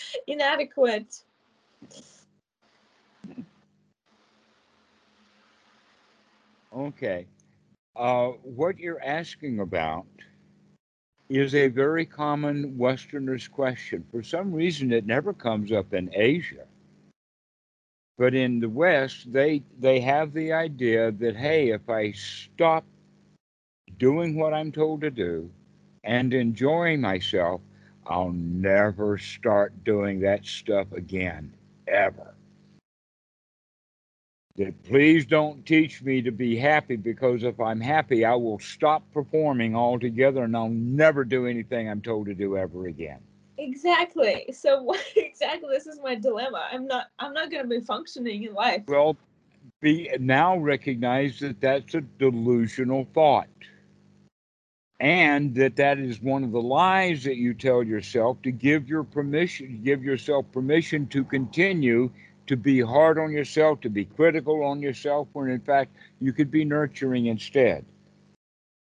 inadequate. Okay. Uh, what you're asking about is a very common Westerner's question. For some reason, it never comes up in Asia. But in the West, they they have the idea that hey, if I stop doing what I'm told to do and enjoying myself, I'll never start doing that stuff again, ever. That please don't teach me to be happy because if I'm happy, I will stop performing altogether and I'll never do anything I'm told to do ever again. Exactly. So what exactly this is my dilemma. I'm not I'm not going to be functioning in life. Well, be now recognize that that's a delusional thought and that that is one of the lies that you tell yourself to give your permission give yourself permission to continue to be hard on yourself to be critical on yourself when in fact you could be nurturing instead.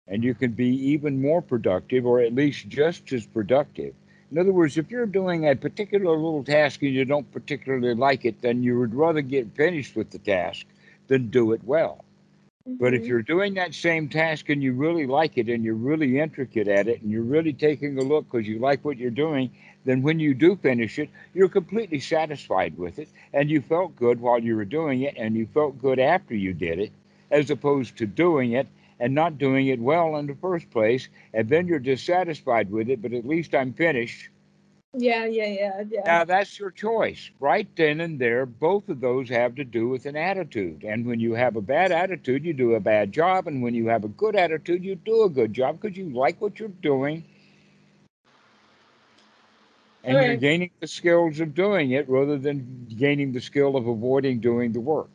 And you can be even more productive or at least just as productive. In other words if you're doing a particular little task and you don't particularly like it then you would rather get finished with the task than do it well but if Mhm. you're doing that same task and you really like it and you're really intricate at it and you're really taking a look because you like what you're doing, then when you do finish it, you're completely satisfied with it and you felt good while you were doing it and you felt good after you did it, as opposed to doing it and not doing it well in the first place. And then you're dissatisfied with it, but at least I'm finished. Yeah, yeah, yeah, yeah. Now that's your choice. Right then and there, both of those have to do with an attitude. And when you have a bad attitude, you do a bad job. And when you have a good attitude, you do a good job because you like what you're doing. And you're gaining the skills of doing it rather than gaining the skill of avoiding doing the work.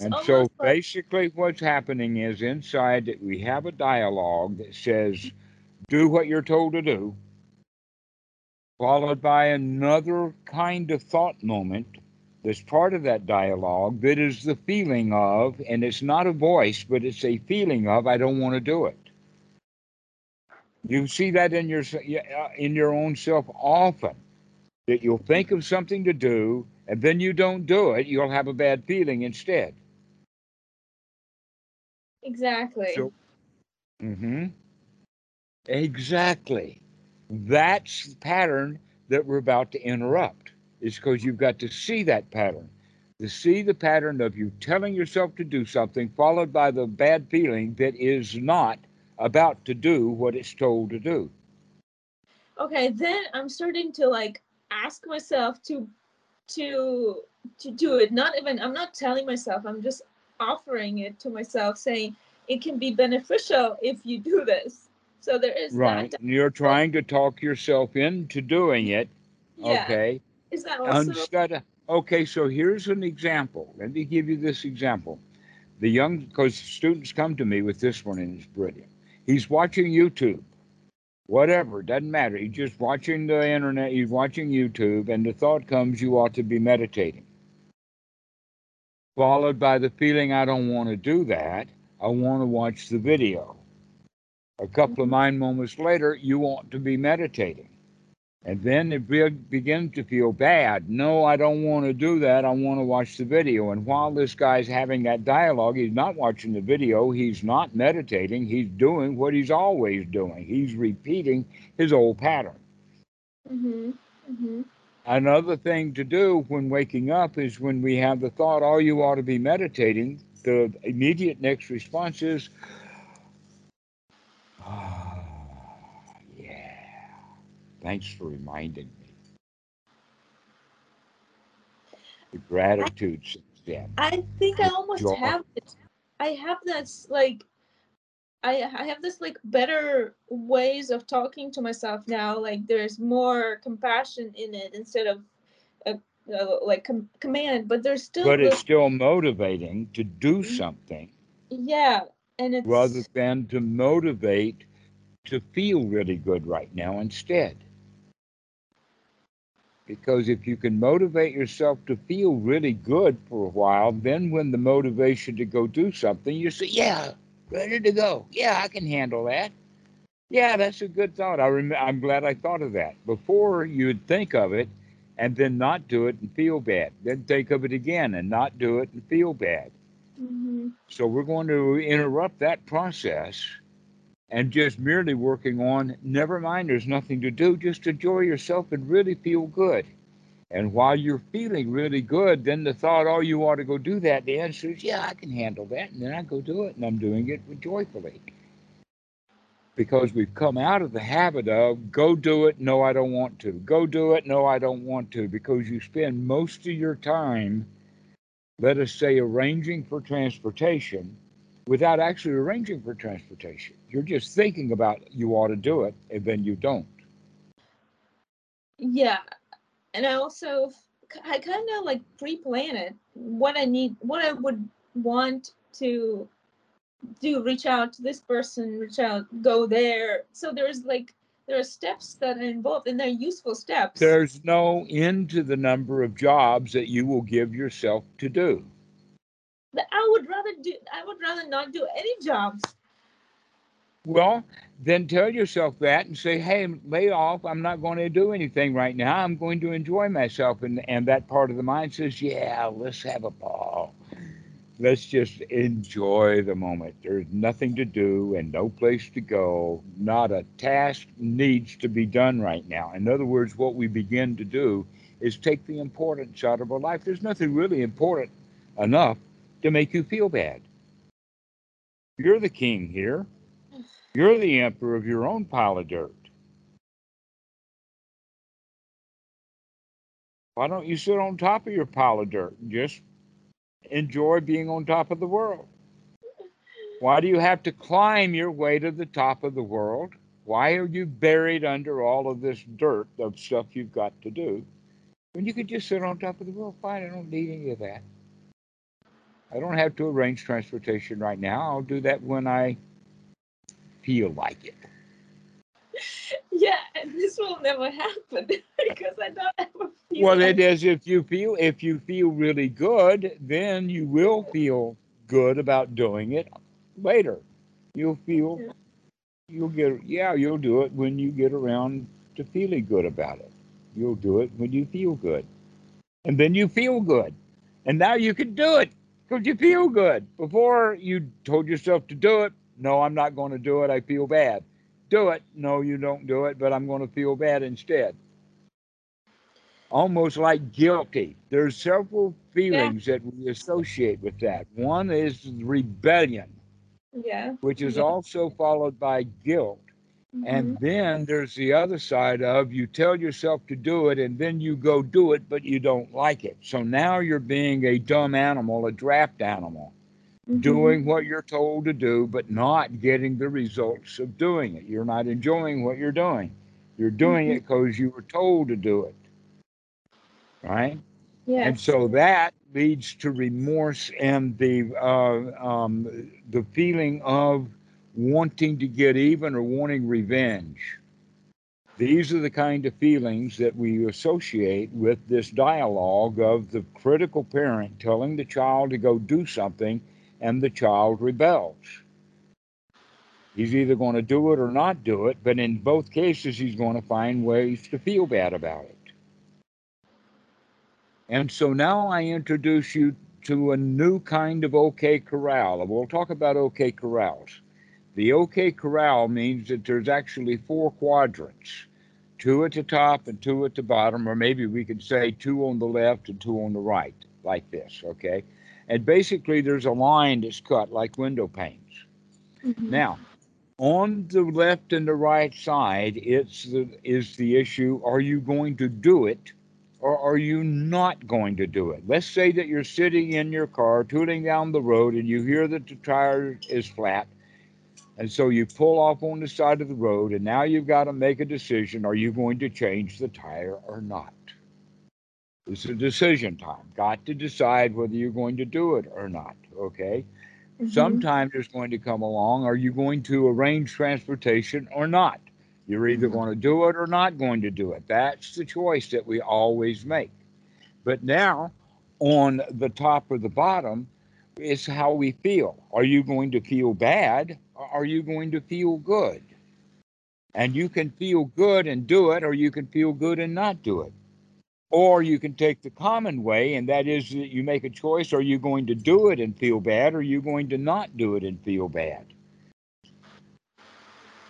It's And so like basically, what's happening is inside that we have a dialogue that says, do what you're told to do, followed by another kind of thought moment that's part of that dialogue that is the feeling of, and it's not a voice, but it's a feeling of, I don't want to do it. You see that in your uh, in your own self often that you'll think of something to do and then you don't do it, you'll have a bad feeling instead. Exactly. So, mm-hmm. exactly. That's the pattern that we're about to interrupt. Is because you've got to see that pattern, to see the pattern of you telling yourself to do something, followed by the bad feeling that is not about to do what it's told to do. okay, then I'm starting to like ask myself to to to do it. Not even I'm not telling myself, I'm just offering it to myself saying it can be beneficial if you do this. So there is Right. that. You're trying to talk yourself into doing it. Yeah. Okay. Is that also of, okay, so here's an example. Let me give you this example. The young, because students come to me with this one and it's brilliant. He's watching YouTube, whatever, doesn't matter. He's just watching the internet, he's watching YouTube, and the thought comes, you ought to be meditating. Followed by the feeling, I don't want to do that. I want to watch the video. A couple of mind moments later, you want to be meditating. And then it be- begins to feel bad. No, I don't want to do that. I want to watch the video. And while this guy's having that dialogue, he's not watching the video. He's not meditating. He's doing what he's always doing. He's repeating his old pattern. hmm hmm Another thing to do when waking up is when we have the thought, oh, you ought to be meditating, the immediate next response is, ah, yeah, thanks for reminding me. The gratitude then. I think I almost have it. I have this like I I have this like better ways of talking to myself now. Like there's more compassion in it instead of a, a like com- command, but there's still But it's still motivating to do mm-hmm. something yeah, and it's rather than to motivate to feel really good right now instead. Because if you can motivate yourself to feel really good for a while, then when the motivation to go do something, you say, Yeah, ready to go. Yeah, I can handle that. Yeah, that's a good thought. I rem- I'm glad I thought of that. Before you'd think of it and then not do it and feel bad. Then think of it again and not do it and feel bad. Mm-hmm. So we're going to interrupt that process and just merely working on never mind, there's nothing to do, just enjoy yourself and really feel good. And while you're feeling really good, then the thought, oh, you ought to go do that, the answer is, yeah, I can handle that. And then I go do it, and I'm doing it joyfully. Because we've come out of the habit of go do it, no, I don't want to. Go do it, no, I don't want to. Because you spend most of your time, let us say, arranging for transportation without actually arranging for transportation. You're just thinking about you ought to do it, and then you don't. Yeah, and I also I kind of like pre-plan it what I need, what I would want to do. Reach out to this person, reach out, go there. So there's like there are steps that are involved, and they're useful steps. There's no end to the number of jobs that you will give yourself to do. I would rather do. I would rather not do any jobs. Well, then tell yourself that and say, hey, lay off. I'm not going to do anything right now. I'm going to enjoy myself. And, and that part of the mind says, yeah, let's have a ball. Let's just enjoy the moment. There's nothing to do and no place to go. Not a task needs to be done right now. In other words, what we begin to do is take the importance out of our life. There's nothing really important enough to make you feel bad. You're the king here. You're the emperor of your own pile of dirt. Why don't you sit on top of your pile of dirt and just enjoy being on top of the world? Why do you have to climb your way to the top of the world? Why are you buried under all of this dirt of stuff you've got to do? When you could just sit on top of the world, fine, I don't need any of that. I don't have to arrange transportation right now. I'll do that when I feel like it. Yeah, and this will never happen because I don't ever feel. Well, like it is if you feel if you feel really good, then you will feel good about doing it later. You'll feel Yeah. you'll get yeah, you'll do it when you get around to feeling good about it. You'll do it when you feel good. And then you feel good. And now you can do it because you feel good. Before you told yourself to do it, no, I'm not going to do it. I feel bad. Do it. No, you don't do it, but I'm going to feel bad instead. Almost like guilty. There's several feelings that we associate with that. One is rebellion, Yeah. which is Yeah. also followed by guilt. And mm-hmm. then there's the other side of you tell yourself to do it and then you go do it, but you don't like it. So now you're being a dumb animal, a draft animal, Mhm. doing what you're told to do, but not getting the results of doing it. You're not enjoying what you're doing. You're doing Mhm. it because you were told to do it. Right? Yeah. And so that leads to remorse and the uh, um, the feeling of wanting to get even or wanting revenge. These are the kind of feelings that we associate with this dialogue of the critical parent telling the child to go do something and the child rebels. He's either going to do it or not do it, but in both cases, he's going to find ways to feel bad about it. And so now I introduce you to a new kind of OK corral. And we'll talk about OK corrals. The OK corral means that there's actually four quadrants two at the top and two at the bottom, or maybe we could say two on the left and two on the right, like this, okay? And basically, there's a line that's cut like window panes. Mhm. Now, on the left and the right side, it's the, is the issue: Are you going to do it, or are you not going to do it? Let's say that you're sitting in your car, tooling down the road, and you hear that the tire is flat, and so you pull off on the side of the road, and now you've got to make a decision: Are you going to change the tire or not? It's a decision time. Got to decide whether you're going to do it or not. Okay Mhm. sometime there's going to come along are you going to arrange transportation or not you're either Mhm. going to do it or not going to do it that's the choice that we always make but now on the top or the bottom is how we feel are you going to feel bad or are you going to feel good And you can feel good and do it, or you can feel good and not do it. Or you can take the common way, and that is that you make a choice are you going to do it and feel bad, or are you going to not do it and feel bad?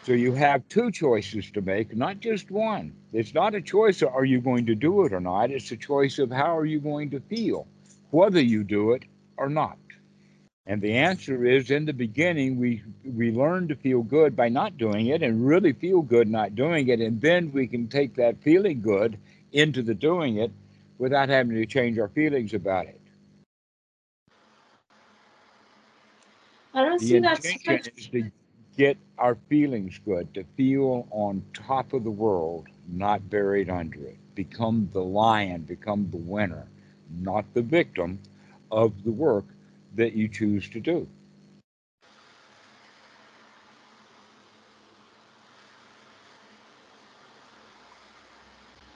So you have two choices to make, not just one. It's not a choice of are you going to do it or not, it's a choice of how are you going to feel, whether you do it or not. And the answer is in the beginning, we, we learn to feel good by not doing it and really feel good not doing it. And then we can take that feeling good into the doing it without having to change our feelings about it. I don't The see that intention is to get our feelings good, to feel on top of the world, not buried under it. Become the lion, become the winner, not the victim of the work that you choose to do.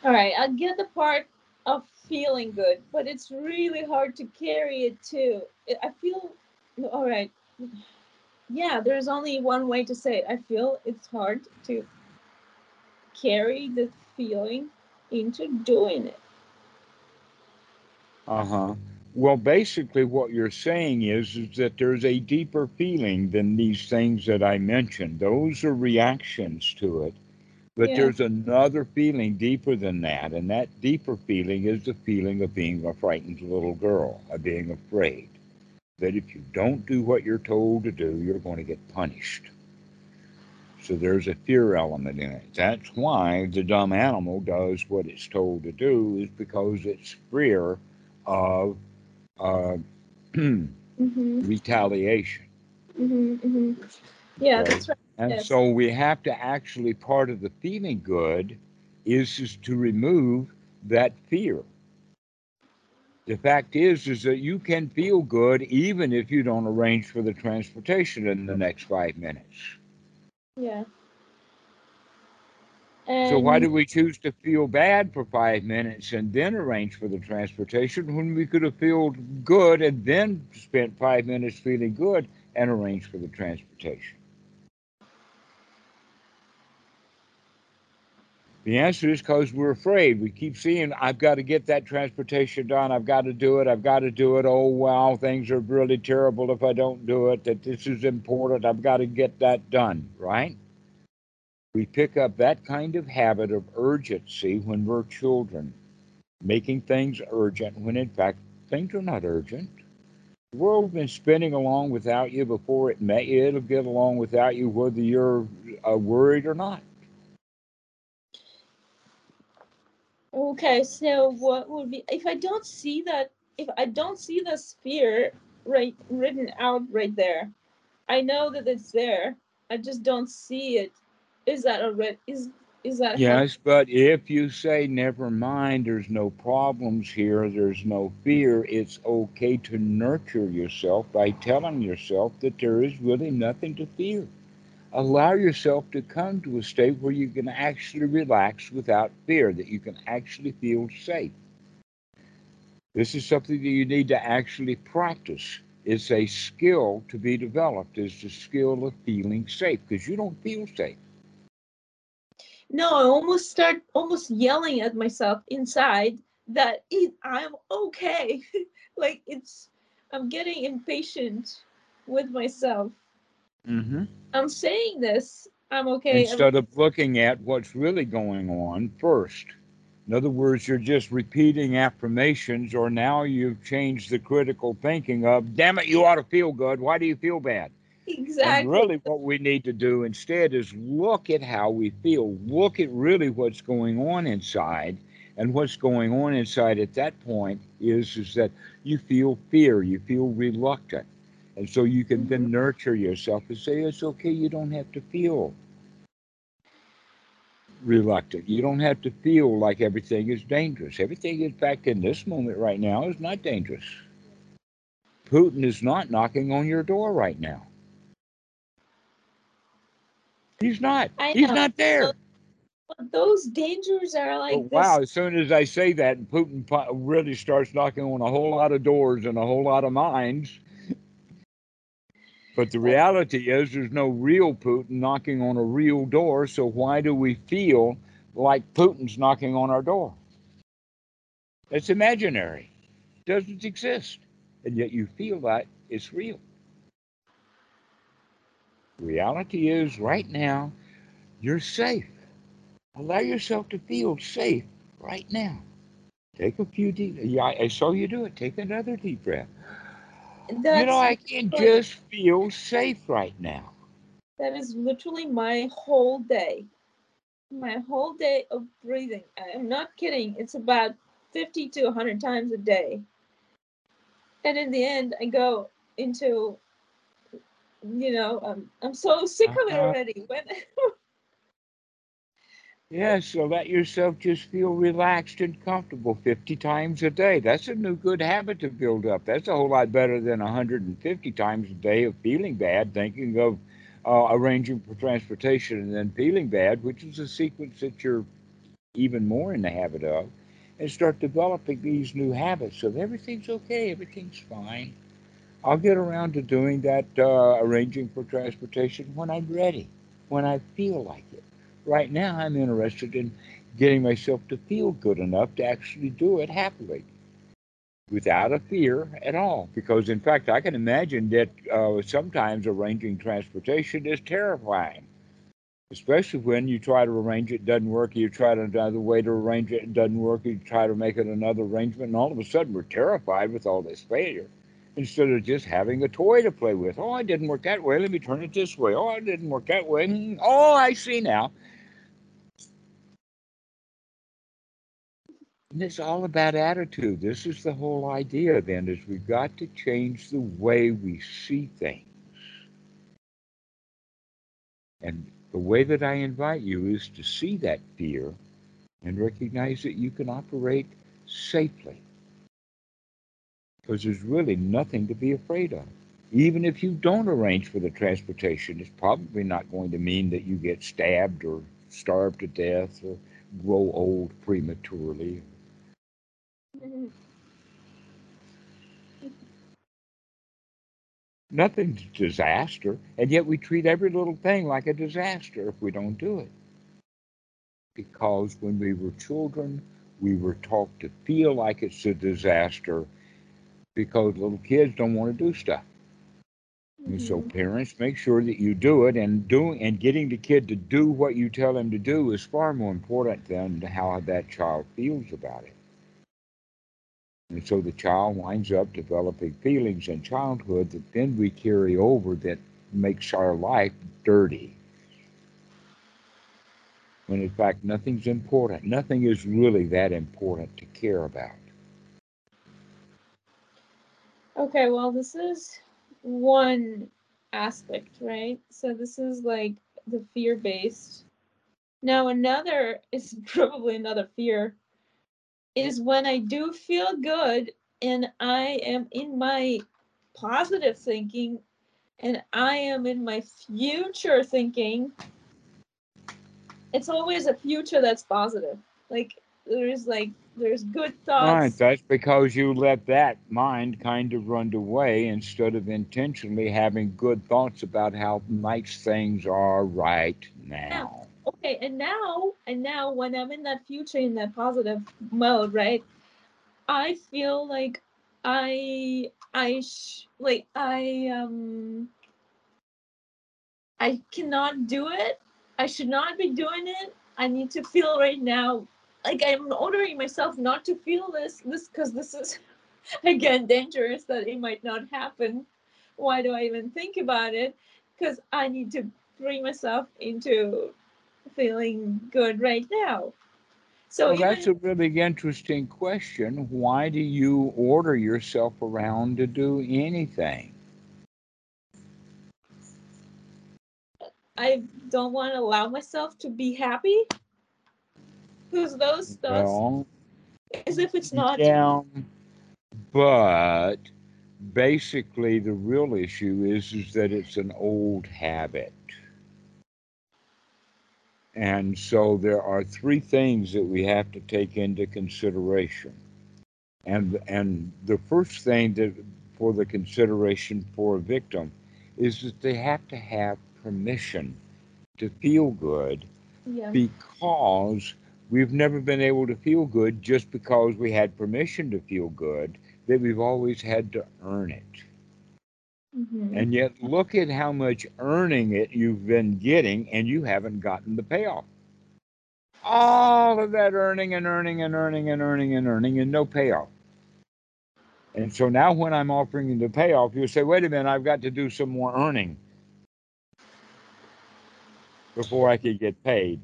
All right, I get the part of feeling good, but it's really hard to carry it too. I- feel, all right, yeah, there's only one way to say it. I feel it's hard to carry the feeling into doing it. Uh huh. Well, basically, what you're saying is, is that there's a deeper feeling than these things that I mentioned. Those are reactions to it. But Yeah. there's another feeling deeper than that. And that deeper feeling is the feeling of being a frightened little girl, of being afraid. That if you don't do what you're told to do, you're going to get punished. So there's a fear element in it. That's why the dumb animal does what it's told to do, is because it's fear of uh, Mm-hmm, retaliation. mm-hmm, mm-hmm. Yeah, Right. that's right. And Yes. so we have to actually, part of the feeling good is, is to remove that fear. The fact is, is that you can feel good even if you don't arrange for the transportation in the next five minutes. Yeah. So why And do we choose to feel bad for five minutes and then arrange for the transportation when we could have felt good and then spent five minutes feeling good and arranged for the transportation? The answer is because we're afraid. We keep seeing, I've got to get that transportation done. I've got to do it. I've got to do it. Oh, wow, things are really terrible if I don't do it. That this is important. I've got to get that done, right? We pick up that kind of habit of urgency when we're children, making things urgent when in fact things are not urgent. The world's been spinning along without you before it met you. It'll get along without you whether you're uh, worried or not. Okay, so what would be if I don't see that if I don't see the sphere right written out right there? I know that it's there. I just don't see it. Is that a red is is that Yes, but if you say, never mind, there's no problems here, there's no fear, it's okay to nurture yourself by telling yourself that there is really nothing to fear. Allow yourself to come to a state where you can actually relax without fear, that you can actually feel safe. This is something that you need to actually practice. It's a skill to be developed, is the skill of feeling safe, because you don't feel safe. No, I almost start almost yelling at myself inside that it, I'm okay. like it's, I'm getting impatient with myself. Mm-hmm. I'm saying this. I'm okay. I'm- instead of looking at what's really going on first. In other words, you're just repeating affirmations, or now you've changed the critical thinking of, damn it, you ought to feel good. Why do you feel bad? exactly. And really, what we need to do instead is look at how we feel. Look at really what's going on inside. And what's going on inside at that point is, is that you feel fear, you feel reluctant. And so you can then mm-hmm. nurture yourself and say, it's okay, you don't have to feel reluctant. You don't have to feel like everything is dangerous. Everything, in fact, in this moment right now is not dangerous. Putin is not knocking on your door right now. He's not. He's not there. But those dangers are like this. wow, as soon as I say that, Putin really starts knocking on a whole lot of doors and a whole lot of minds. But the reality is, there's no real Putin knocking on a real door. So why do we feel like Putin's knocking on our door? It's imaginary, it doesn't exist, and yet you feel that it's real. Reality is, right now, you're safe. Allow yourself to feel safe right now. Take a few deep. Yeah, I saw you do it. Take another deep breath. That's, you know, I can't just feel safe right now. That is literally my whole day. My whole day of breathing. I'm not kidding. It's about 50 to 100 times a day. And in the end, I go into, you know, um, I'm so sick of it Uh-huh. already. When Yeah, so let yourself just feel relaxed and comfortable 50 times a day. That's a new good habit to build up. That's a whole lot better than 150 times a day of feeling bad, thinking of uh, arranging for transportation and then feeling bad, which is a sequence that you're even more in the habit of, and start developing these new habits of everything's okay, everything's fine. I'll get around to doing that, uh, arranging for transportation when I'm ready, when I feel like it. Right now, I'm interested in getting myself to feel good enough to actually do it happily without a fear at all. Because, in fact, I can imagine that uh, sometimes arranging transportation is terrifying, especially when you try to arrange it, doesn't work, you try another way to arrange it, it doesn't work, you try to make it another arrangement, and all of a sudden we're terrified with all this failure. Instead of just having a toy to play with. Oh, it didn't work that way. Let me turn it this way. Oh, it didn't work that way. Oh, I see now. And it's all about attitude. This is the whole idea then is we've got to change the way we see things. And the way that I invite you is to see that fear and recognize that you can operate safely. Because there's really nothing to be afraid of. Even if you don't arrange for the transportation, it's probably not going to mean that you get stabbed or starved to death or grow old prematurely. Nothing's a disaster, and yet we treat every little thing like a disaster if we don't do it. Because when we were children, we were taught to feel like it's a disaster because little kids don't want to do stuff. And so Mhm. parents make sure that you do it and doing and getting the kid to do what you tell him to do is far more important than how that child feels about it. And so the child winds up developing feelings in childhood that then we carry over that makes our life dirty. When in fact nothing's important. Nothing is really that important to care about. Okay, well, this is one aspect, right? So this is like the fear based. Now, another is probably another fear is when I do feel good and I am in my positive thinking and I am in my future thinking. It's always a future that's positive. Like, there's like, there's good Right, thoughts. that's because you let that mind kind of run away instead of intentionally having good thoughts about how nice things are right now. Okay and now and now when i'm in that future in that positive mode right i feel like i i sh- like i um i cannot do it. I should not be doing it. I need to feel right now like i'm ordering myself not to feel this this because this is again dangerous that it might not happen. Why do i even think about it? Because i need to bring myself into feeling good right now so Well, that's a really interesting question. Why do you order yourself around to do anything? I don't want to allow myself to be happy because those thoughts, Well, as if it's not. yeah, but basically the real issue is is that it's an old habit. And so there are three things that we have to take into consideration. And and the first thing that for the consideration for a victim is that they have to have permission to feel good Yeah. because we've never been able to feel good just because we had permission to feel good, that we've always had to earn it. Mhm. And yet, look at how much earning it you've been getting, and you haven't gotten the payoff. All of that earning and earning and earning and earning and earning, and no payoff. And so now, when I'm offering you the payoff, you say, wait a minute, I've got to do some more earning before I can get paid.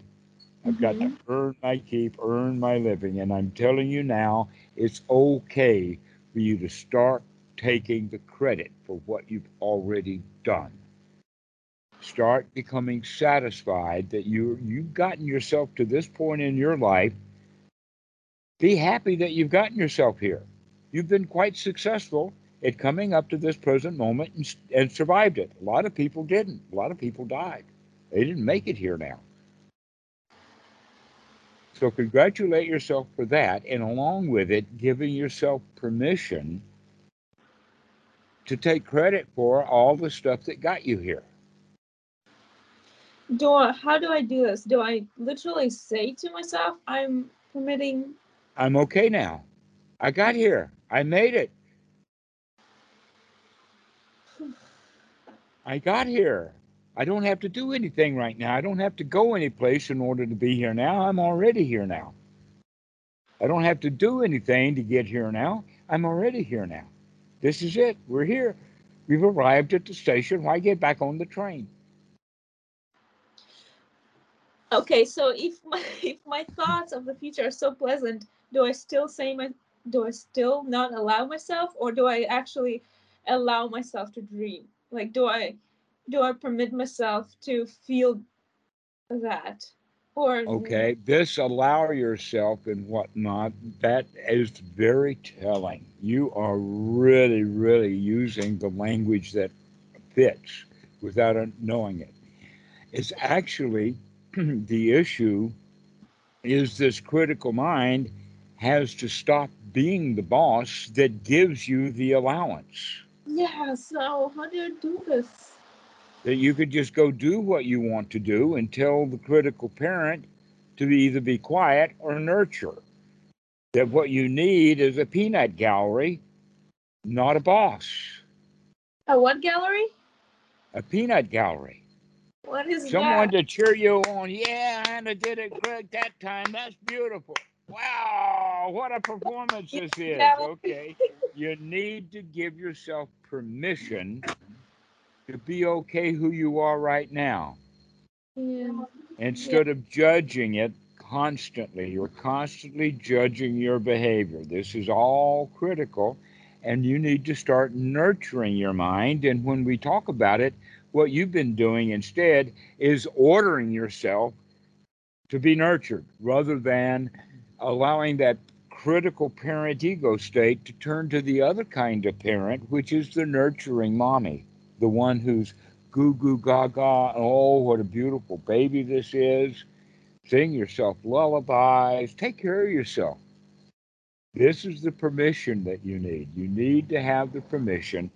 I've got to earn my keep, earn my living. And I'm telling you now, it's okay for you to start taking the credit for what you've already done. Start becoming satisfied that you you've gotten yourself to this point in your life. Be happy that you've gotten yourself here. You've been quite successful at coming up to this present moment and, and survived it. A lot of people didn't. A lot of people died. They didn't make it here now. So congratulate yourself for that, and along with it, giving yourself permission to take credit for all the stuff that got you here. Do I, how do I do this? Do I literally say to myself, I'm permitting? I'm okay now. I got here. I made it. I got here. I don't have to do anything right now. I don't have to go anyplace in order to be here now. I'm already here now. I don't have to do anything to get here now. I'm already here now. This is it. We're here. We've arrived at the station. Why get back on the train? Okay, so if my if my thoughts of the future are so pleasant, do I still say my? Do I still not allow myself, or do I actually allow myself to dream? Like, do I do I permit myself to feel that, or Okay, this allow yourself and whatnot, that is very telling. You are really, really using the language that fits without knowing it. It's actually the issue is this critical mind has to stop being the boss that gives you the allowance. Yeah. So how do I do this? That you could just go do what you want to do and tell the critical parent to either be quiet or nurture. That what you need is a peanut gallery, not a boss. A what gallery? A peanut gallery. What is Someone that? to cheer you on. Yeah, Anna did it great that time. That's beautiful. Wow, what a performance this is. Okay. You need to give yourself permission to be okay who you are right now. Yeah. instead of judging it constantly. You're constantly judging your behavior. This is all critical, and you need to start nurturing your mind. And when we talk about it, what you've been doing instead is ordering yourself to be nurtured rather than allowing that critical parent ego state to turn to the other kind of parent, which is the nurturing mommy, the one who's goo goo gaga. Oh, what a beautiful baby this is. Sing yourself lullabies. Take care of yourself. This is the permission that you need. You need to have the permission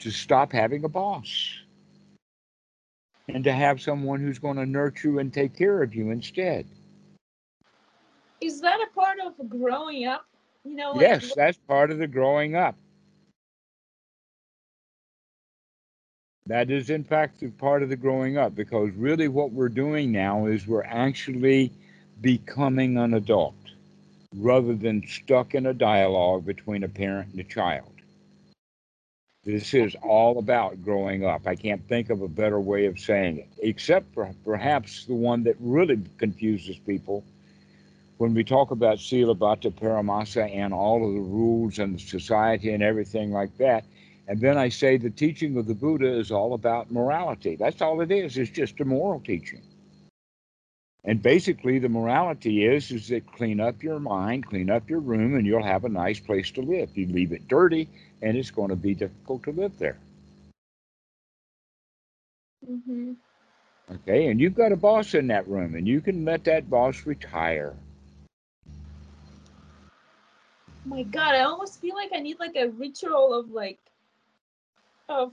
to stop having a boss and to have someone who's going to nurture you and take care of you instead. Is that a part of growing up? You know, like, Yes, that's part of the growing up. That is, in fact, the part of the growing up because really what we're doing now is we're actually becoming an adult rather than stuck in a dialogue between a parent and a child. This is all about growing up. I can't think of a better way of saying it, except for perhaps the one that really confuses people when we talk about Silabbata Paramasa and all of the rules and the society and everything like that. And then I say the teaching of the Buddha is all about morality. That's all it is. It's just a moral teaching. And basically, the morality is is that clean up your mind, clean up your room, and you'll have a nice place to live. You leave it dirty, and it's going to be difficult to live there. hmm Okay, and you've got a boss in that room, and you can let that boss retire. my God, I almost feel like I need like a ritual of like, of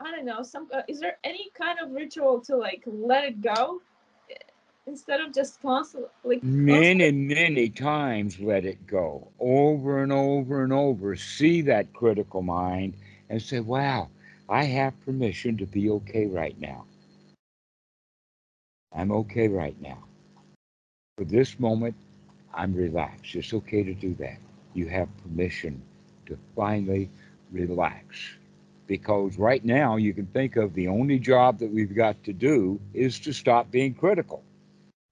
I don't know. Some uh, is there any kind of ritual to like let it go instead of just constantly like Many, many times let it go over and over and over. See that critical mind and say, wow, I have permission to be okay right now. I'm okay right now. For this moment, I'm relaxed. It's okay to do that. You have permission to finally relax. Because right now, you can think of the only job that we've got to do is to stop being critical.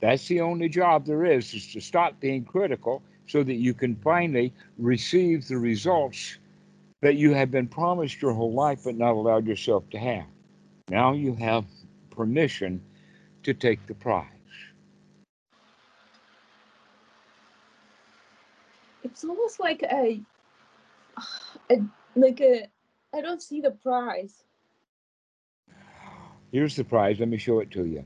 That's the only job there is, is to stop being critical so that you can finally receive the results that you have been promised your whole life but not allowed yourself to have. Now you have permission to take the prize. it's almost like a, a like a I don't see the prize. Here's the prize. Let me show it to you.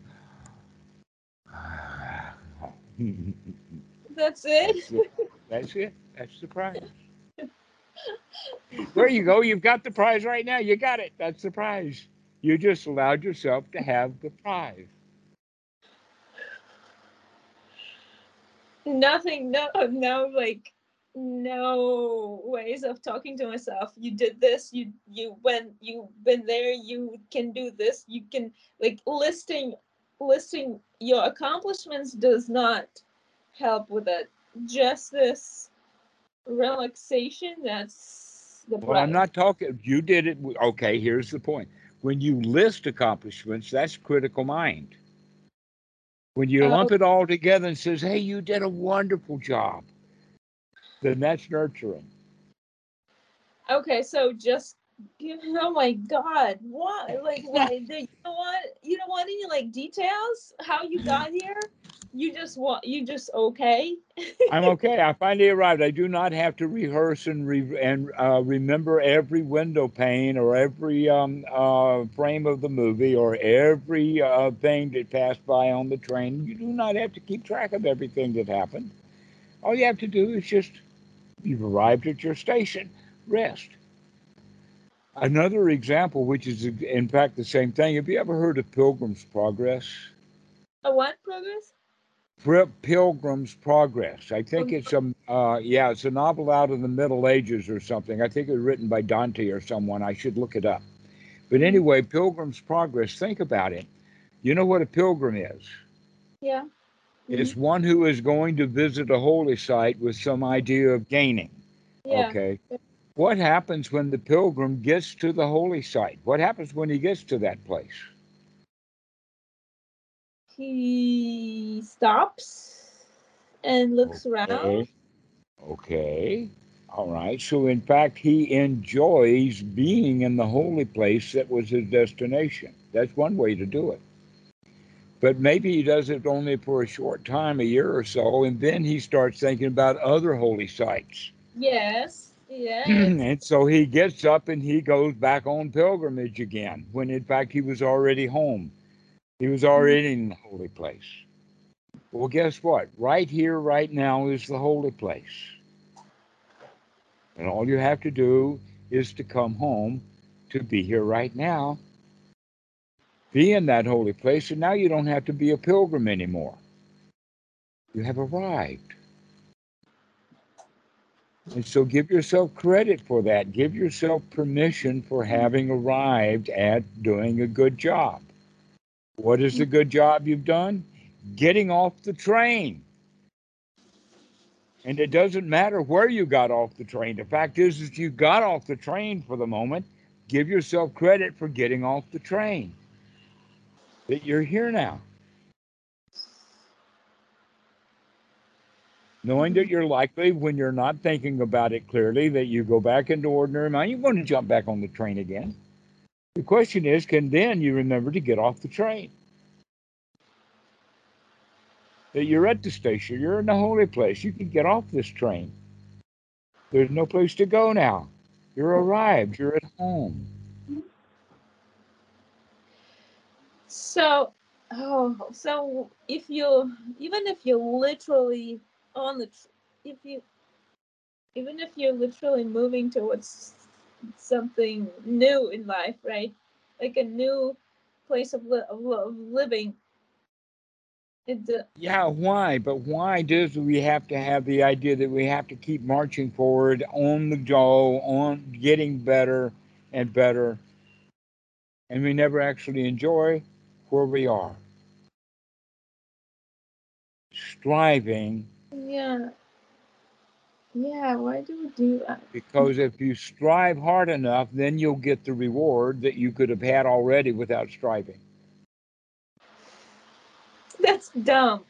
That's it. That's it. That's it. That's the prize. There you go. You've got the prize right now. You got it. That's the prize. You just allowed yourself to have the prize. Nothing. No. No. Like no ways of talking to myself you did this you you went you've been there you can do this you can like listing listing your accomplishments does not help with it just this relaxation that's the Well, I'm not talking. You did it. Okay, here's the point. When you list accomplishments, that's critical mind. When you Oh. lump it all together and says, "Hey, you did a wonderful job," then that's nurturing. okay so just give oh my god what like why you don't want you don't want any like details how you got here you just want you just okay I'm okay. I finally arrived. I do not have to rehearse and re- and uh, remember every window pane or every um, uh, frame of the movie or every uh, thing that passed by on the train. You do not have to keep track of everything that happened. All you have to do is just you've arrived at your station, rest. Another example, which is in fact the same thing. Have you ever heard of Pilgrim's Progress? a what progress Pilgrim's Progress. I think it's a uh, yeah, it's a novel out of the Middle Ages or something. I think it was written by Dante or someone. I should look it up. But anyway, Pilgrim's Progress. Think about it. You know what a pilgrim is? yeah Mm-hmm. It's one who is going to visit a holy site with some idea of gaining. yeah Okay. What happens when the pilgrim gets to the holy site? What happens when he gets to that place? he stops and looks around Okay. Okay. All right. So, in fact, he enjoys being in the holy place that was his destination. That's one way to do it. But maybe he does it only for a short time, a year or so, and then he starts thinking about other holy sites. yes yes and so he gets up and he goes back on pilgrimage again, when in fact he was already home. He was mm-hmm. already in the holy place. Well, guess what? Right here, right now is the holy place. And all you have to do is to come home to be here right now. Be in that holy place, and now you don't have to be a pilgrim anymore. You have arrived. And so give yourself credit for that. Give yourself permission for having arrived at doing a good job. What is the mm. good job you've done? Getting off the train. And it doesn't matter where you got off the train. The fact is that you got off the train for the moment. Give yourself credit for getting off the train. That you're here now. Knowing that you're likely, when you're not thinking about it clearly, that you go back into ordinary mind, you're going to jump back on the train again. The question is, can then you remember to get off the train? That you're at the station, you're in the holy place, you can get off this train. There's no place to go now. You're arrived, you're at home. So, oh, so if you, even if you're literally on the, if you, even if you're literally moving towards something new in life, right? like a new place of, li- of, of living. Uh, Yeah, why? But why does we have to have the idea that we have to keep marching forward on the go, on getting better and better, and we never actually enjoy where we are? Striving, yeah. Yeah, why do we do that? because if you strive hard enough, then you'll get the reward that you could have had already without striving. That's dumb.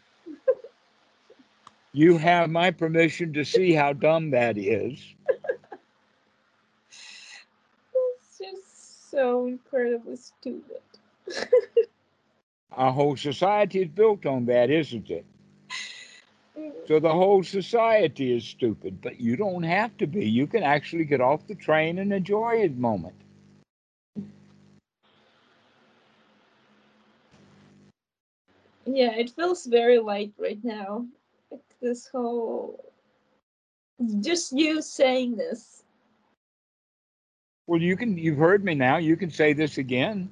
You have my permission to see how dumb that is. It's just so incredibly stupid. Our whole society is built on that, isn't it? Mm, So the whole society is stupid, but you don't have to be. You can actually get off the train and enjoy a moment. Yeah, it feels very light right now. Like this whole just you saying this. Well, you can. You've heard me now. You can say this again.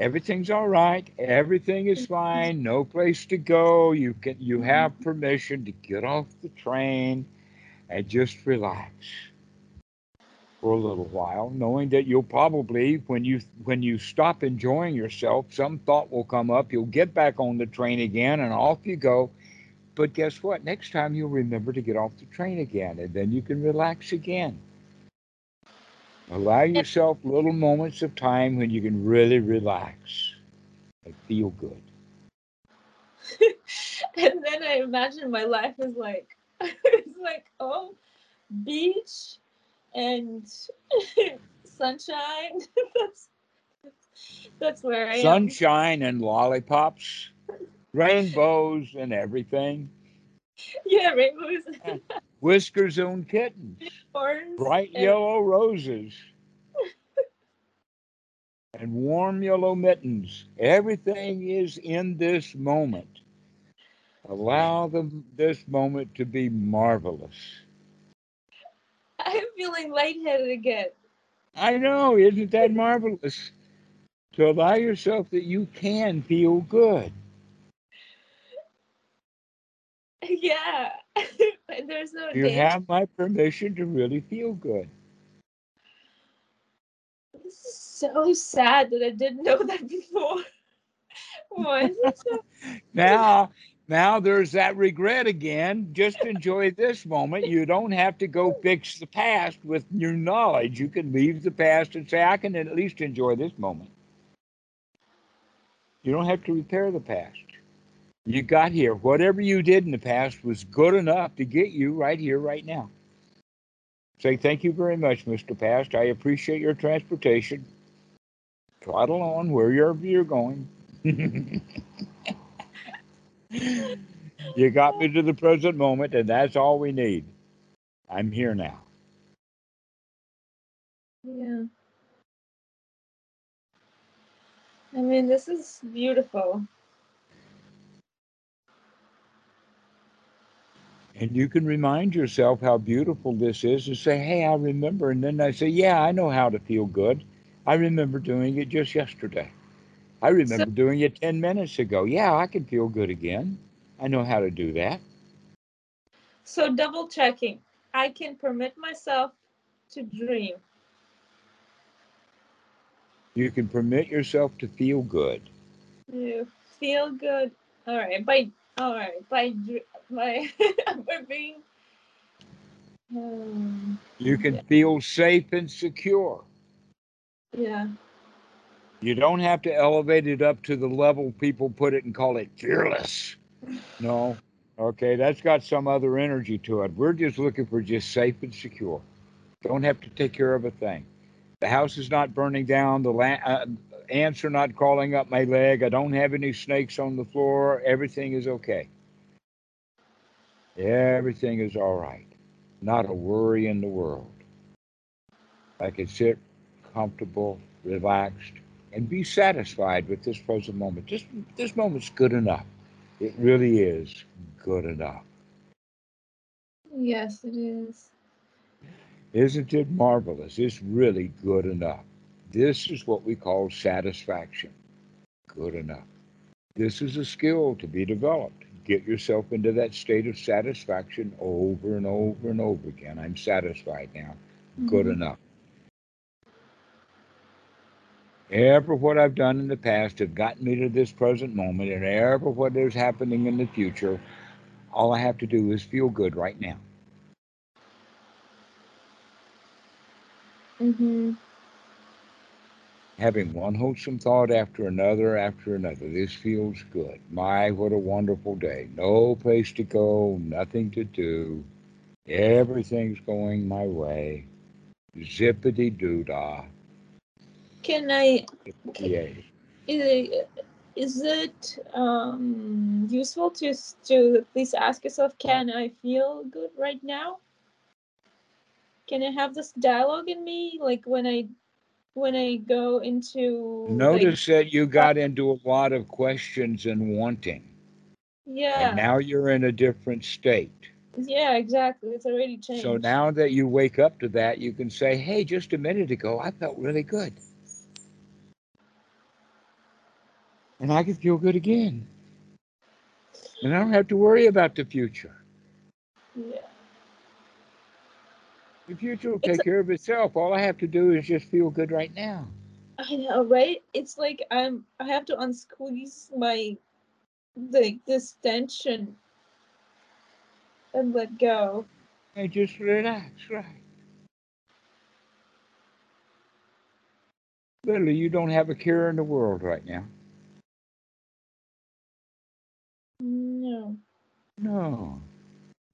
Everything's all right. Everything is fine. No place to go. You can. You have permission to get off the train and just relax for a little while, knowing that you'll probably, when you when you stop enjoying yourself, some thought will come up. You'll get back on the train again, and off you go. But guess what? Next time you'll remember to get off the train again, and then you can relax again. Allow yourself little moments of time when you can really relax and feel good. and then I imagine my life is like it's like oh beach and sunshine. that's that's where I am. Sunshine and lollipops, rainbows and everything. Yeah, rainbows, eh. Whiskers on kittens, horns, bright and- yellow roses, and warm yellow mittens. Everything is in this moment. Allow them this moment to be marvelous. I'm feeling lightheaded again. I know, isn't that marvelous? To allow yourself that you can feel good. Yeah. There's no You danger. have my permission to really feel good. This is so sad that I didn't know that before. Why is it so Now, now there's that regret again. Just enjoy this moment. You don't have to go fix the past with new knowledge. You can leave the past and say, I can at least enjoy this moment. You don't have to repair the past. You got here. Whatever you did in the past was good enough to get you right here, right now. Say thank you very much, Mr. Past. I appreciate your transportation. Trottle on wherever you're going. you got me to the present moment, and that's all we need. I'm here now. Yeah. I mean, this is beautiful. And you can remind yourself how beautiful this is and say, Hey, I remember. And then I say, Yeah, I know how to feel good. I remember doing it just yesterday. I remember doing it 10 minutes ago. Yeah, I can feel good again. I know how to do that. So, double checking. I can permit myself to dream. You can permit yourself to feel good. You feel good. All right. By all right. By by by being. Um, You can feel safe and secure. yeah. You don't have to elevate it up to the level people put it and call it fearless. No. Okay, that's got some other energy to it. We're just looking for just safe and secure. Don't have to take care of a thing. The house is not burning down. The land uh, ants are not crawling up my leg. I don't have any snakes on the floor. Everything is okay. Everything is all right. Not a worry in the world. I can sit comfortable, relaxed, and be satisfied with this present moment. This this moment's good enough. It really is good enough. Yes, it is. Isn't it marvelous? It's really good enough. This is what we call satisfaction. Good enough. This is a skill to be developed. Get yourself into that state of satisfaction over and over and over again. I'm satisfied now. Good Mhm. enough. Ever what I've done in the past have gotten me to this present moment, and ever what is happening in the future, all I have to do is feel good right now. Mhm. Having one wholesome thought after another after another. This feels good. My, what a wonderful day. No place to go, nothing to do. Everything's going my way. Zippity doo dah. Can I? Yeah. Is it, is it um, useful to to please ask yourself, can I feel good right now? Can I have this dialogue in me, like when I when I go into like, Notice that you uh, got into a lot of questions and wanting. yeah And now you're in a different state. yeah exactly it's already changed. So now that you wake up to that, you can say, hey, just a minute ago, I felt really good. And I can feel good again. And I don't have to worry about the future. yeah The future will It's take care of itself. All I have to do is just feel good right now. I know, right? It's like I'm I have to unsqueeze my like this tension and let go. And just relax, right? Literally, you don't have a care in the world right now. No. No,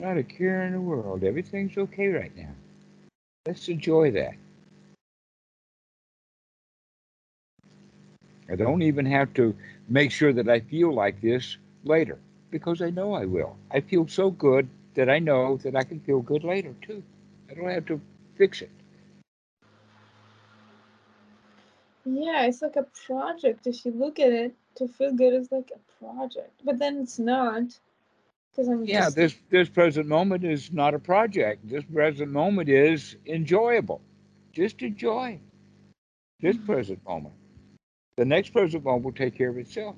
not a care in the world. Everything's okay right now. Let's enjoy that. I don't even have to make sure that I feel like this later because I know I will. I feel so good that I know that I can feel good later too. I don't have to fix it. Yeah, it's like a project. If you look at it, to feel good is like a project. But then it's not. I'm Yeah, just this this present moment is not a project. This present moment is enjoyable. Just enjoy this Mhm. present moment. The next present moment will take care of itself.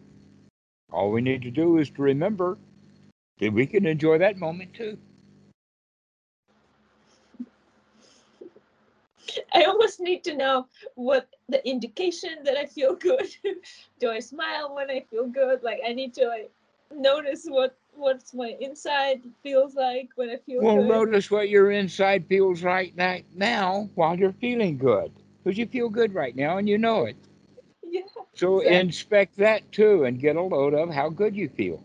All we need to do is to remember that we can enjoy that moment too. I almost need to know what the indication that I feel good. Do I smile when I feel good? Like I need to like notice what what's my inside feels like when I feel good? Well, good. notice what your inside feels right ni- now while you're feeling good. Because you feel good right now and you know it. Yeah. So Exactly. inspect that too and get a load of how good you feel.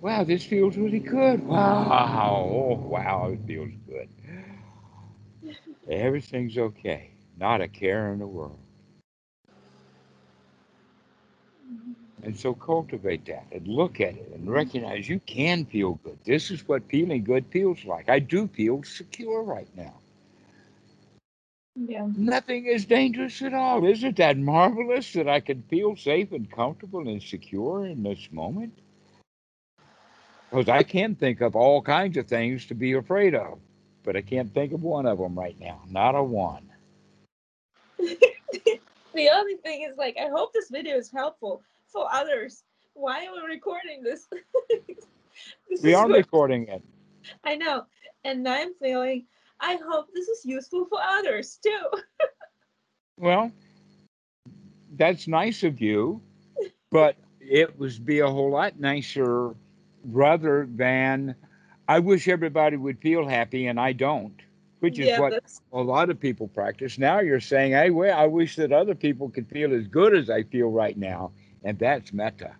Wow, this feels really good. Wow. Oh, wow, it feels good. Everything's okay. Not a care in the world. And so cultivate that and look at it and recognize you can feel good. This is what feeling good feels like. I do feel secure right now. Yeah. Nothing is dangerous at all. Isn't that marvelous that I can feel safe and comfortable and secure in this moment? Because I can think of all kinds of things to be afraid of, but I can't think of one of them right now. Not a one. the only thing is like I hope this video is helpful for others. Why are we recording this? this We are what- recording it. I know. And I'm feeling I hope this is useful for others too. Well, that's nice of you, but it would be a whole lot nicer rather than I wish everybody would feel happy and I don't, which is yeah, what that's a lot of people practice. Now you're saying, hey, well, I wish that other people could feel as good as I feel right now. And that's metta.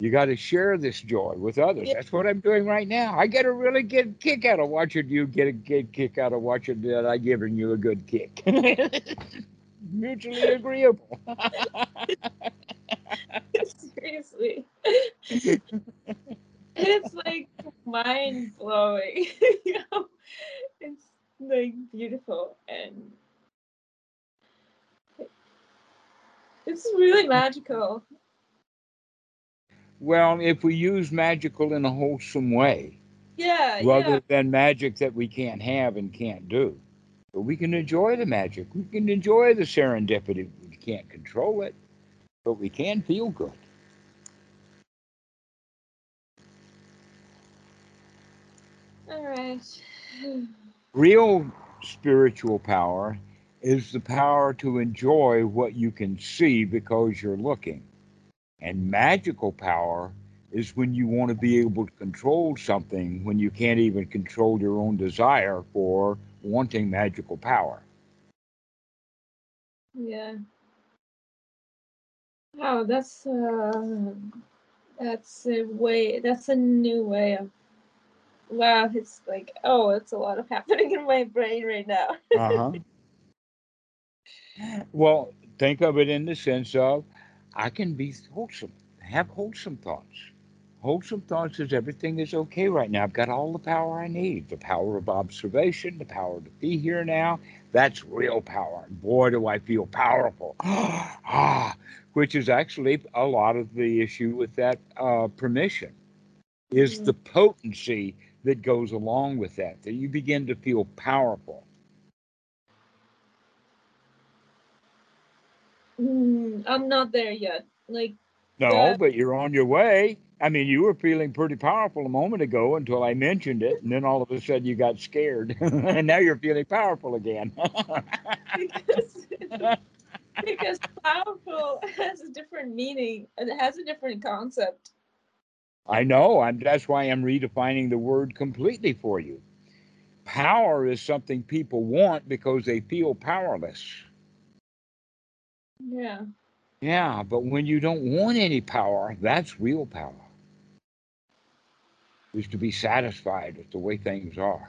You got to share this joy with others. That's what I'm doing right now. I get a really good kick out of watching you get a good kick out of watching that I'm giving you a good kick. Mutually agreeable. seriously. it's like mind blowing. you know? It's like beautiful and it's really magical. well, if we use magical in a wholesome way, Yeah, rather yeah. than magic that we can't have and can't do. But we can enjoy the magic. We can enjoy the serendipity. We can't control it, but we can feel good. All right. Real spiritual power is the power to enjoy what you can see because you're looking. And magical power is when you want to be able to control something when you can't even control your own desire for wanting magical power. Yeah. Oh, that's uh, that's a way. That's a new way of. Wow, it's like oh, it's a lot of happening in my brain right now. Uh-huh. Well, think of it in the sense of I can be wholesome, have wholesome thoughts. Wholesome thoughts is everything is okay right now. I've got all the power I need the power of observation, the power to be here now. That's real power. Boy, do I feel powerful. ah, which is actually a lot of the issue with that uh, permission is Mhm. the potency that goes along with that, that you begin to feel powerful. Mm, I'm not there yet. Like No, Yeah. but you're on your way. I mean, you were feeling pretty powerful a moment ago until I mentioned it, and then all of a sudden you got scared, and now you're feeling powerful again. because because powerful has a different meaning and it has a different concept. I know. I'm. That's why I'm redefining the word completely for you. Power is something people want because they feel powerless. Yeah. Yeah, but when you don't want any power, that's real power. Is to be satisfied with the way things are.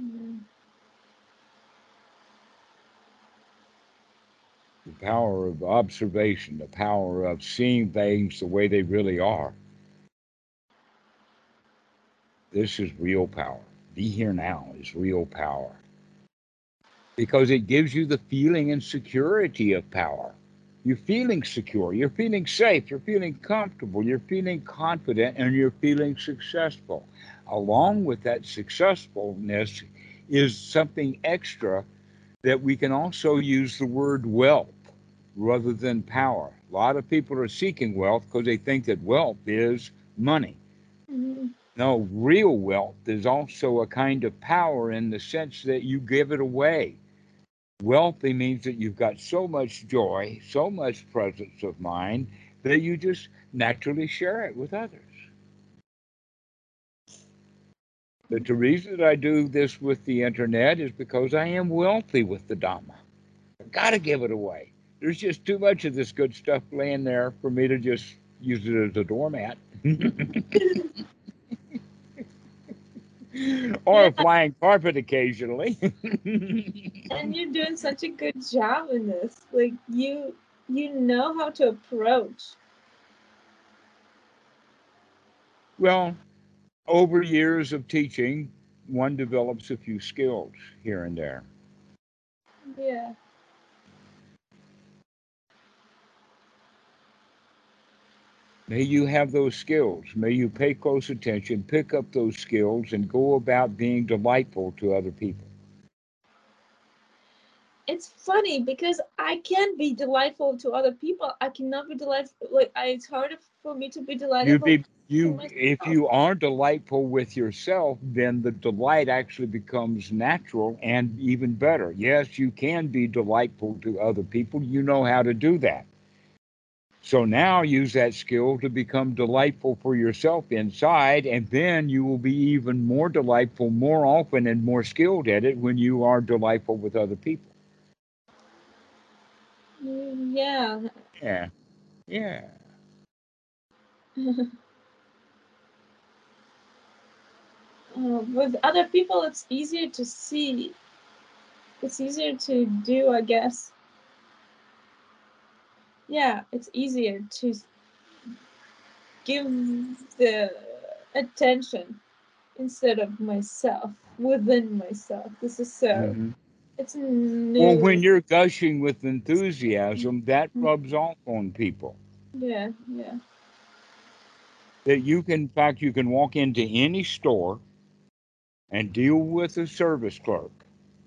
Mm. the power of observation, the power of seeing things the way they really are. This is real power. Be here now is real power. Because it gives you the feeling and security of power. You're feeling secure, you're feeling safe, you're feeling comfortable, you're feeling confident, and you're feeling successful. Along with that successfulness is something extra that we can also use the word wealth rather than power. A lot of people are seeking wealth because they think that wealth is money. Mhm. No, real wealth is also a kind of power in the sense that you give it away. Wealthy means that you've got so much joy, so much presence of mind that you just naturally share it with others. But the reason that I do this with the internet is because I am wealthy with the Dhamma. I've got to give it away. There's just too much of this good stuff laying there for me to just use it as a doormat. or a flying carpet occasionally. And you're doing such a good job in this. Like you you know how to approach. well, over years of teaching, one develops a few skills here and there. Yeah. May you have those skills. May you pay close attention, pick up those skills, and go about being delightful to other people. It's funny because I can be delightful to other people. I cannot be delightful like it's harder for me to be You delightful. be you if you are delightful with yourself, then the delight actually becomes natural and even better. Yes, you can be delightful to other people. You know how to do that. So now use that skill to become delightful for yourself inside, and then you will be even more delightful more often and more skilled at it when you are delightful with other people. Mm, yeah. Yeah. Yeah. Uh, with other people, it's easier to see. It's easier to do, I guess. Yeah, it's easier to give the attention instead of myself within myself. This is so. Mhm. It's new. Well, when you're gushing with enthusiasm, that Mm. rubs off on people. Yeah, yeah. That you can, in fact, you can walk into any store and deal with a service clerk.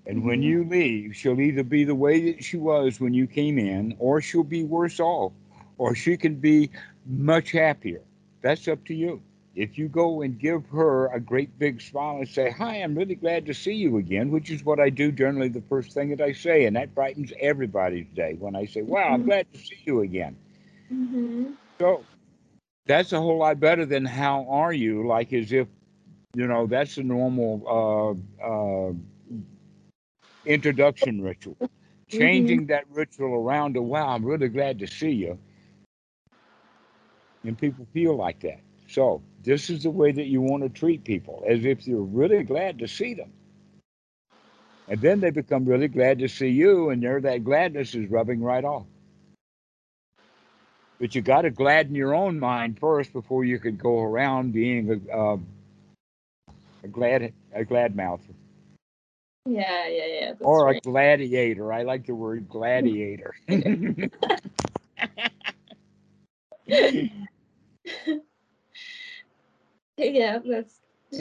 And when Mhm. you leave, she'll either be the way that she was when you came in, or she'll be worse off, or she can be much happier. That's up to you. If you go and give her a great big smile and say, Hi, I'm really glad to see you again, which is what I do generally the first thing that I say, and that brightens everybody's day when I say, Wow, I'm Mhm. glad to see you again. Mm-hmm. So that's a whole lot better than how are you, like as if, you know, that's a normal uh, uh, introduction ritual. Changing that ritual around to, wow, I'm really glad to see you. And people feel like that. So this is the way that you want to treat people, as if you're really glad to see them. And then they become really glad to see you, and there that gladness is rubbing right off. But you got to gladden your own mind first before you could go around being a, uh, a glad a glad mouth Yeah, yeah, yeah. Or a gladiator. I like the word gladiator. Yeah, that's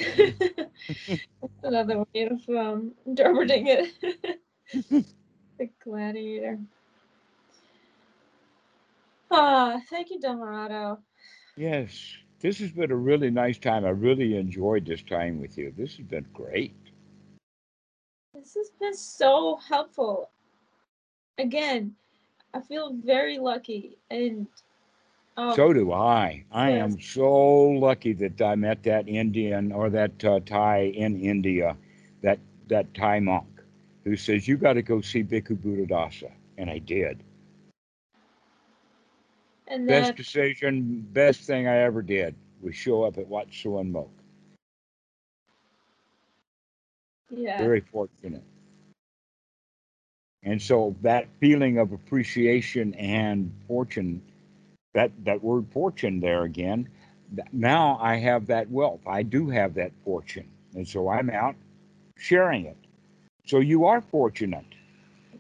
another way of um, interpreting it. the gladiator. Ah, thank you, Dhammarato. yes, this has been a really nice time. I really enjoyed this time with you. This has been great. This has been so helpful. Again, I feel very lucky, and um, So do I. I yes. am so lucky that I met that Indian or that uh, Thai in India, that that Thai monk, who says you got to go see Bhikkhu Buddhadasa, and I did. and Best decision, best thing I ever did was show up at Wat Suan Mok. Yeah, Very fortunate. And so that feeling of appreciation and fortune, that that word fortune there again, now I have that wealth. I do have that fortune. And so I'm out sharing it. So you are fortunate.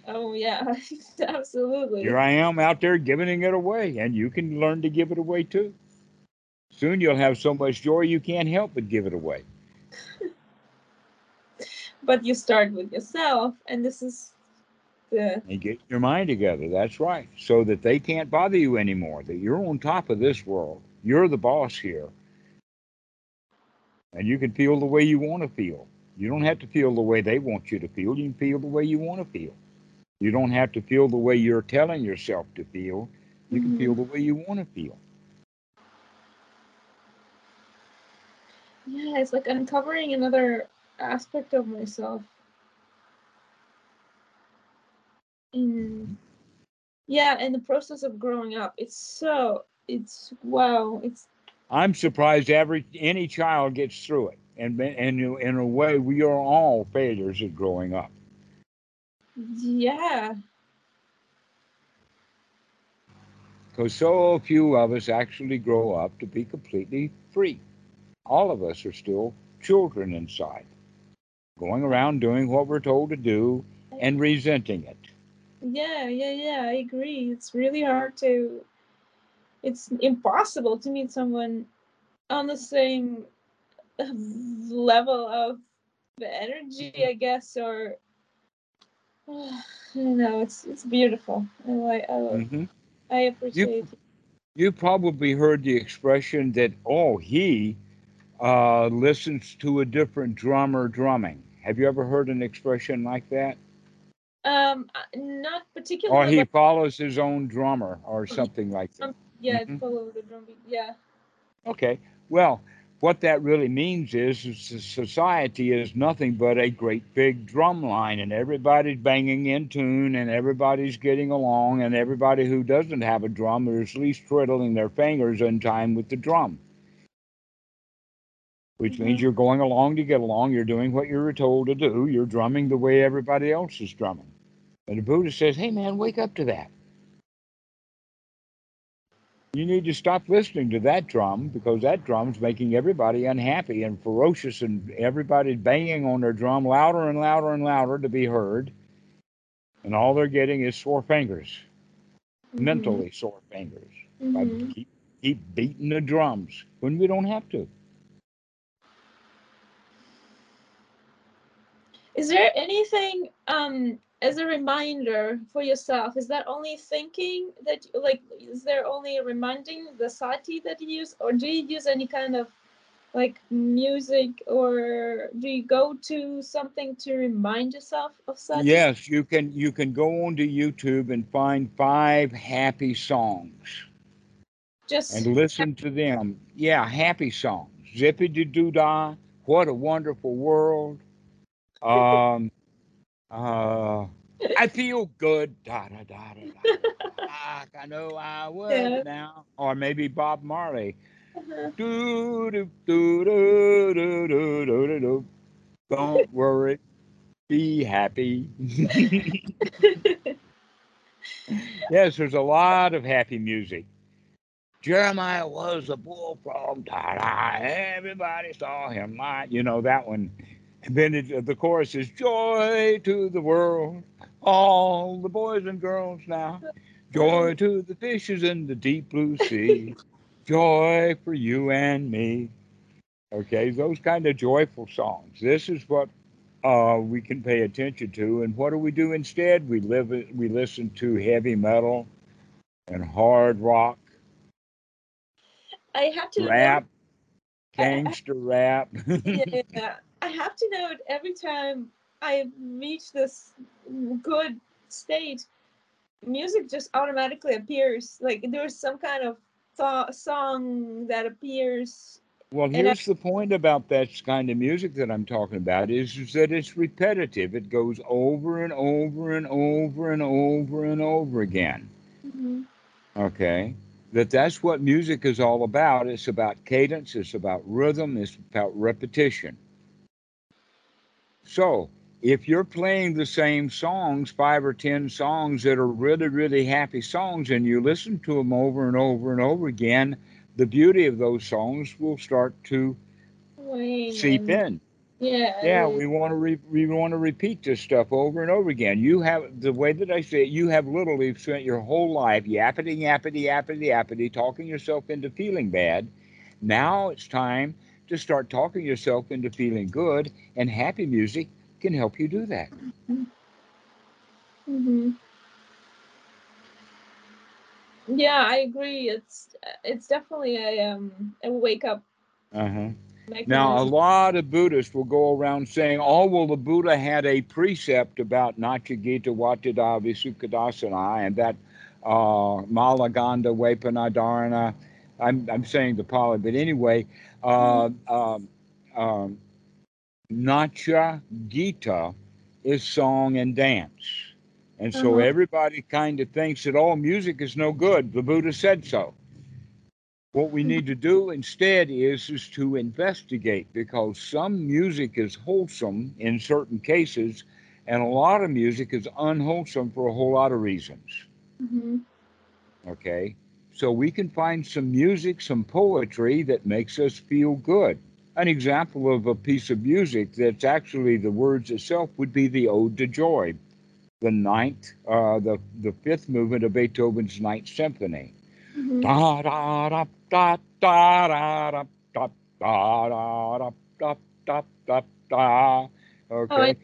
oh yeah, absolutely. Here I am out there giving it away, and you can learn to give it away too. Soon you'll have so much joy you can't help but give it away. But you start with yourself, and this is the And get your mind together. That's right. So that they can't bother you anymore, that you're on top of this world. You're the boss here. And you can feel the way you want to feel. You don't have to feel the way they want you to feel. You can feel the way you want to feel. You don't have to feel the way you're telling yourself to feel. You can feel Mhm. the way you want to feel. yeah, it's like uncovering another aspect of myself. In yeah, in the process of growing up, it's so it's wow, it's I'm surprised every any child gets through it. And and in a way, we are all failures at growing up. yeah, Because so few of us actually grow up to be completely free. All of us are still children inside, going around doing what we're told to do and resenting it. yeah, yeah, yeah. I agree. It's really hard to. It's impossible to meet someone on the same level of the energy, I guess, or I don't know. It's it's beautiful. I like. I, hmm I appreciate. it. You probably heard the expression that, oh, he uh, listens to a different drummer drumming. Have you ever heard an expression like that? Um, uh, not Or he follows his own drummer or something like that. um, yeah, Mhm. follow the drum beat. Yeah. Okay. Well, what that really means is, is society is nothing but a great big drum line, and everybody's banging in tune, and everybody's getting along, and everybody who doesn't have a drum is at least twiddling their fingers in time with the drum. Which means Mhm. you're going along to get along. You're doing what you're told to do. You're drumming the way everybody else is drumming. And the Buddha says, "Hey, man, wake up to that." You need to stop listening to that drum because that drum's making everybody unhappy and ferocious, and everybody's banging on their drum louder and louder and louder to be heard. And all they're getting is sore fingers, Mhm. mentally sore fingers. Mhm. keep, keep beating the drums when we don't have to. Is there anything um as a reminder for yourself? Is that only thinking that like is there only reminding the sati that you use or do you use any kind of like music or do you go to something to remind yourself of sati? Yes, you can you can go onto YouTube and find five happy songs Just and listen to them. Yeah, happy songs. Zippity doo dah, what a wonderful world. Um, uh, I feel good. Da da da da. da. I know I would yeah. now, or maybe Bob Marley. Uh-huh. Do, do, do, do, do, do, do, do. Don't worry, be happy. yes, there's a lot of happy music. Jeremiah was a bullfrog. Da, da, everybody saw him. My, you know that one. And then it, the chorus is joy to the world, all the boys and girls now. Joy to the fishes in the deep blue sea. Joy for you and me. Okay, those kind of joyful songs. This is what uh, we can pay attention to. And what do we do instead? We live. We listen to heavy metal and hard rock, I have to rap, gangster rap. yeah, I have to note every time I reach this good state, music just automatically appears. Like there's some kind of th- song that appears. Well, And I- here's the point about that kind of music that I'm talking about is, is that it's repetitive. It goes over and over and over and over and over again. Mhm. Okay, that that's what music is all about. It's about cadence. It's about rhythm. It's about repetition. So if you're playing the same songs, five or ten songs that are really, really happy songs, and you listen to them over and over and over again, the beauty of those songs will start to Wane seep in. Yeah. Yeah, we want to re- we want to repeat this stuff over and over again. You have the way that I say it. You have literally spent your whole life yappity yappity yappity yappity, talking yourself into feeling bad. Now it's time to start talking yourself into feeling good, and happy music can help you do that. Mhm. Yeah, I agree. It's it's definitely a um a wake up Uh-huh. mechanism. Now, a lot of Buddhists will go around saying, oh, well, the Buddha had a precept about Nachagita Watida Visukadasana and that uh, Malaganda Vepanadharana. I'm, I'm saying the Pali, but anyway, uh, um, um, Nacha Gita is song and dance. And so Uh-huh. everybody kind of thinks that, oh, music is no good. The Buddha said so. What we need to do instead is is to investigate because some music is wholesome in certain cases, and a lot of music is unwholesome for a whole lot of reasons. Mhm. Okay, so we can find some music, some poetry that makes us feel good. An example of a piece of music that's actually the words itself would be the Ode to Joy, the ninth, uh, the the fifth movement of Beethoven's Ninth Symphony. Da da da da da da da da da da da da da da. Okay.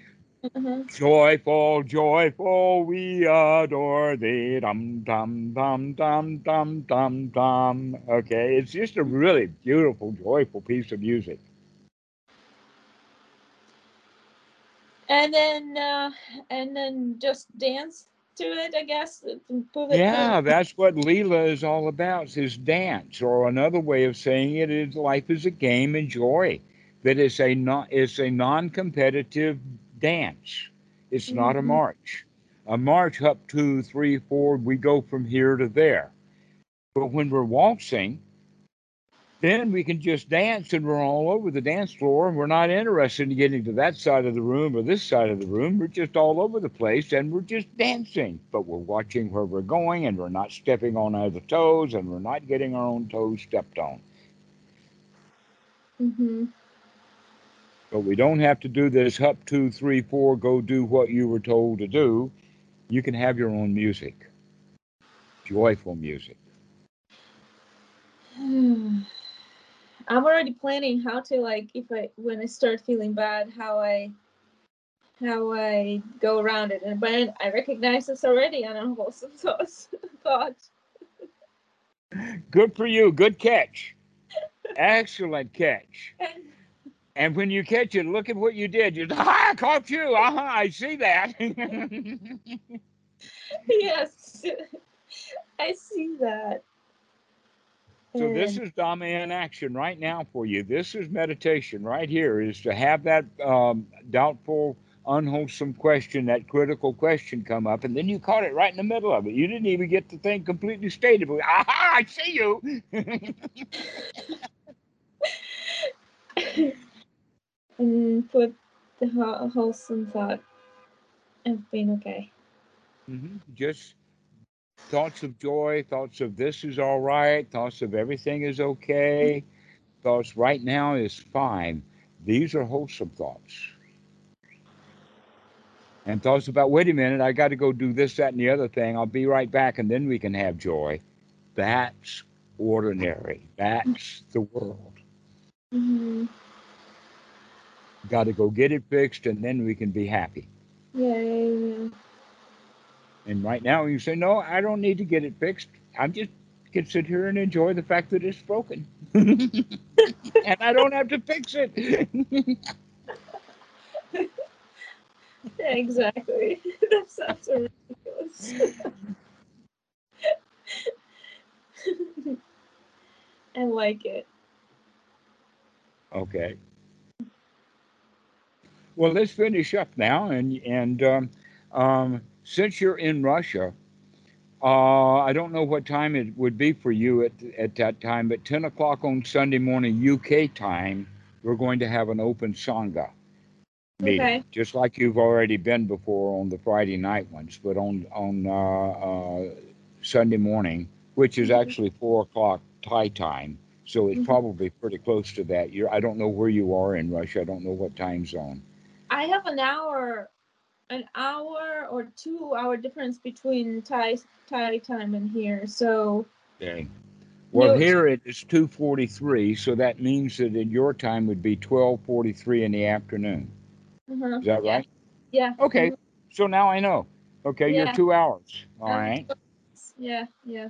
Uh-huh. Joyful, joyful, we adore thee. Dum dum dum dum dum dum dum. Okay, it's just a really beautiful, joyful piece of music. And then uh and then just dance to it, I guess. It Yeah, that's what Leela is all about, is dance. Or another way of saying it is life is a game, enjoy. That it's a non it's a non-competitive dance. It's not a Mhm. march. A march up two, three, four, we go from here to there. But when we're waltzing, then we can just dance and we're all over the dance floor and we're not interested in getting to that side of the room or this side of the room. We're just all over the place and we're just dancing. But we're watching where we're going and we're not stepping on other toes and we're not getting our own toes stepped on. hmm But we don't have to do this up two, three, four, go do what you were told to do. You can have your own music, joyful music. I'm already planning how to like if I when I start feeling bad, how I how I go around it. And but I recognize this already on unwholesome thoughts. thoughts. Good for you. Good catch. Excellent catch. And when you catch it, look at what you did. You, ah, I caught you. Uh-huh, I see that. yes, I see that. so this is Dhamma in action right now for you. This is meditation right here. Is to have that um, doubtful, unwholesome question, that critical question come up, and then you caught it right in the middle of it. You didn't even get the thing completely stated. but, Aha! I see you. And put the whole- wholesome thought of being okay. Mhm. Just thoughts of joy, thoughts of this is all right, thoughts of everything is okay, thoughts right now is fine. These are wholesome thoughts. And thoughts about, wait a minute, I got to go do this, that, and the other thing. I'll be right back, and then we can have joy. That's ordinary. That's the world. hmm Got to go get it fixed, and then we can be happy. Yeah, yeah, yeah. And right now, you say, no, I don't need to get it fixed. I'm just can sit here and enjoy the fact that it's broken, and I don't have to fix it. Yeah, exactly. that sounds so ridiculous. I like it. okay. Well, let's finish up now, and and um, um, since you're in Russia, uh, I don't know what time it would be for you at at that time, but 10 o'clock on Sunday morning UK time, we're going to have an open sangha. meeting, Okay. just like you've already been before on the Friday night ones, but on on uh, uh, Sunday morning, which is Mhm. actually four o'clock Thai time, so it's Mhm. probably pretty close to that. You're, I don't know where you are in Russia. I don't know what time zone. I have an hour, an hour or two hour difference between Thai Thai time and here. So Okay. Well, No, here it is two forty three, so that means that in your time would be twelve forty three in the afternoon. uh-huh. Is that yeah. right? Yeah. Okay. So now I know. Okay, Yeah. you're two hours. All Um, right. Yeah, yeah.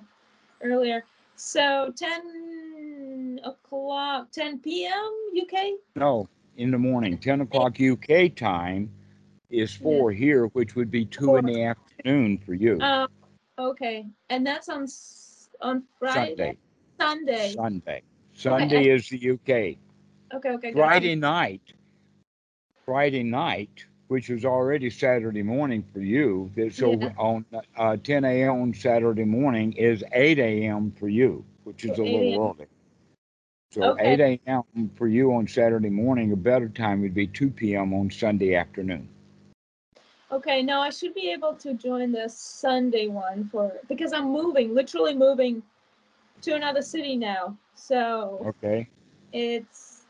Earlier. So 10 o'clock, 10 p.m. UK? No, in the morning. 10 o'clock UK time is four here, which would be two in the afternoon for you. Um, okay. And that's on on Friday? Sunday. Sunday. Sunday. Sunday is the UK. Okay, okay. Friday night, Friday night, which is already Saturday morning for you. So Yeah. on uh, 10 a.m. on Saturday morning is 8 a.m. for you, which is So a little early. So Okay. 8 a.m. for you on Saturday morning, a better time would be 2 p.m. on Sunday afternoon. Okay, no, I should be able to join the Sunday one for because I'm moving, literally moving to another city now. So Okay. it's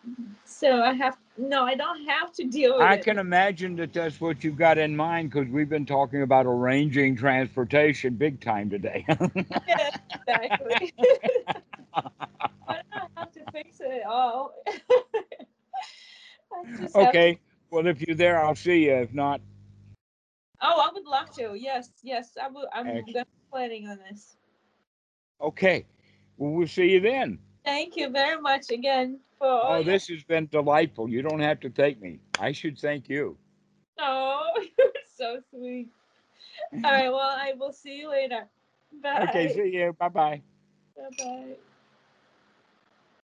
so I have no, I don't have to deal with I it. can imagine that that's what you've got in mind because we've been talking about arranging transportation big time today. Yeah, exactly. I don't have to fix it oh. all. Just have to- okay. Well, if you're there, I'll see you. If not, Oh, I would love to. Yes, yes, I will. I'm planning on this. okay. Well, we'll see you then. Thank you very much again for Oh, this has been delightful. You don't have to thank me. I should thank you. Oh, you're so sweet. All right, well, I will see you later. Bye. Okay. See you. Bye bye. Bye bye.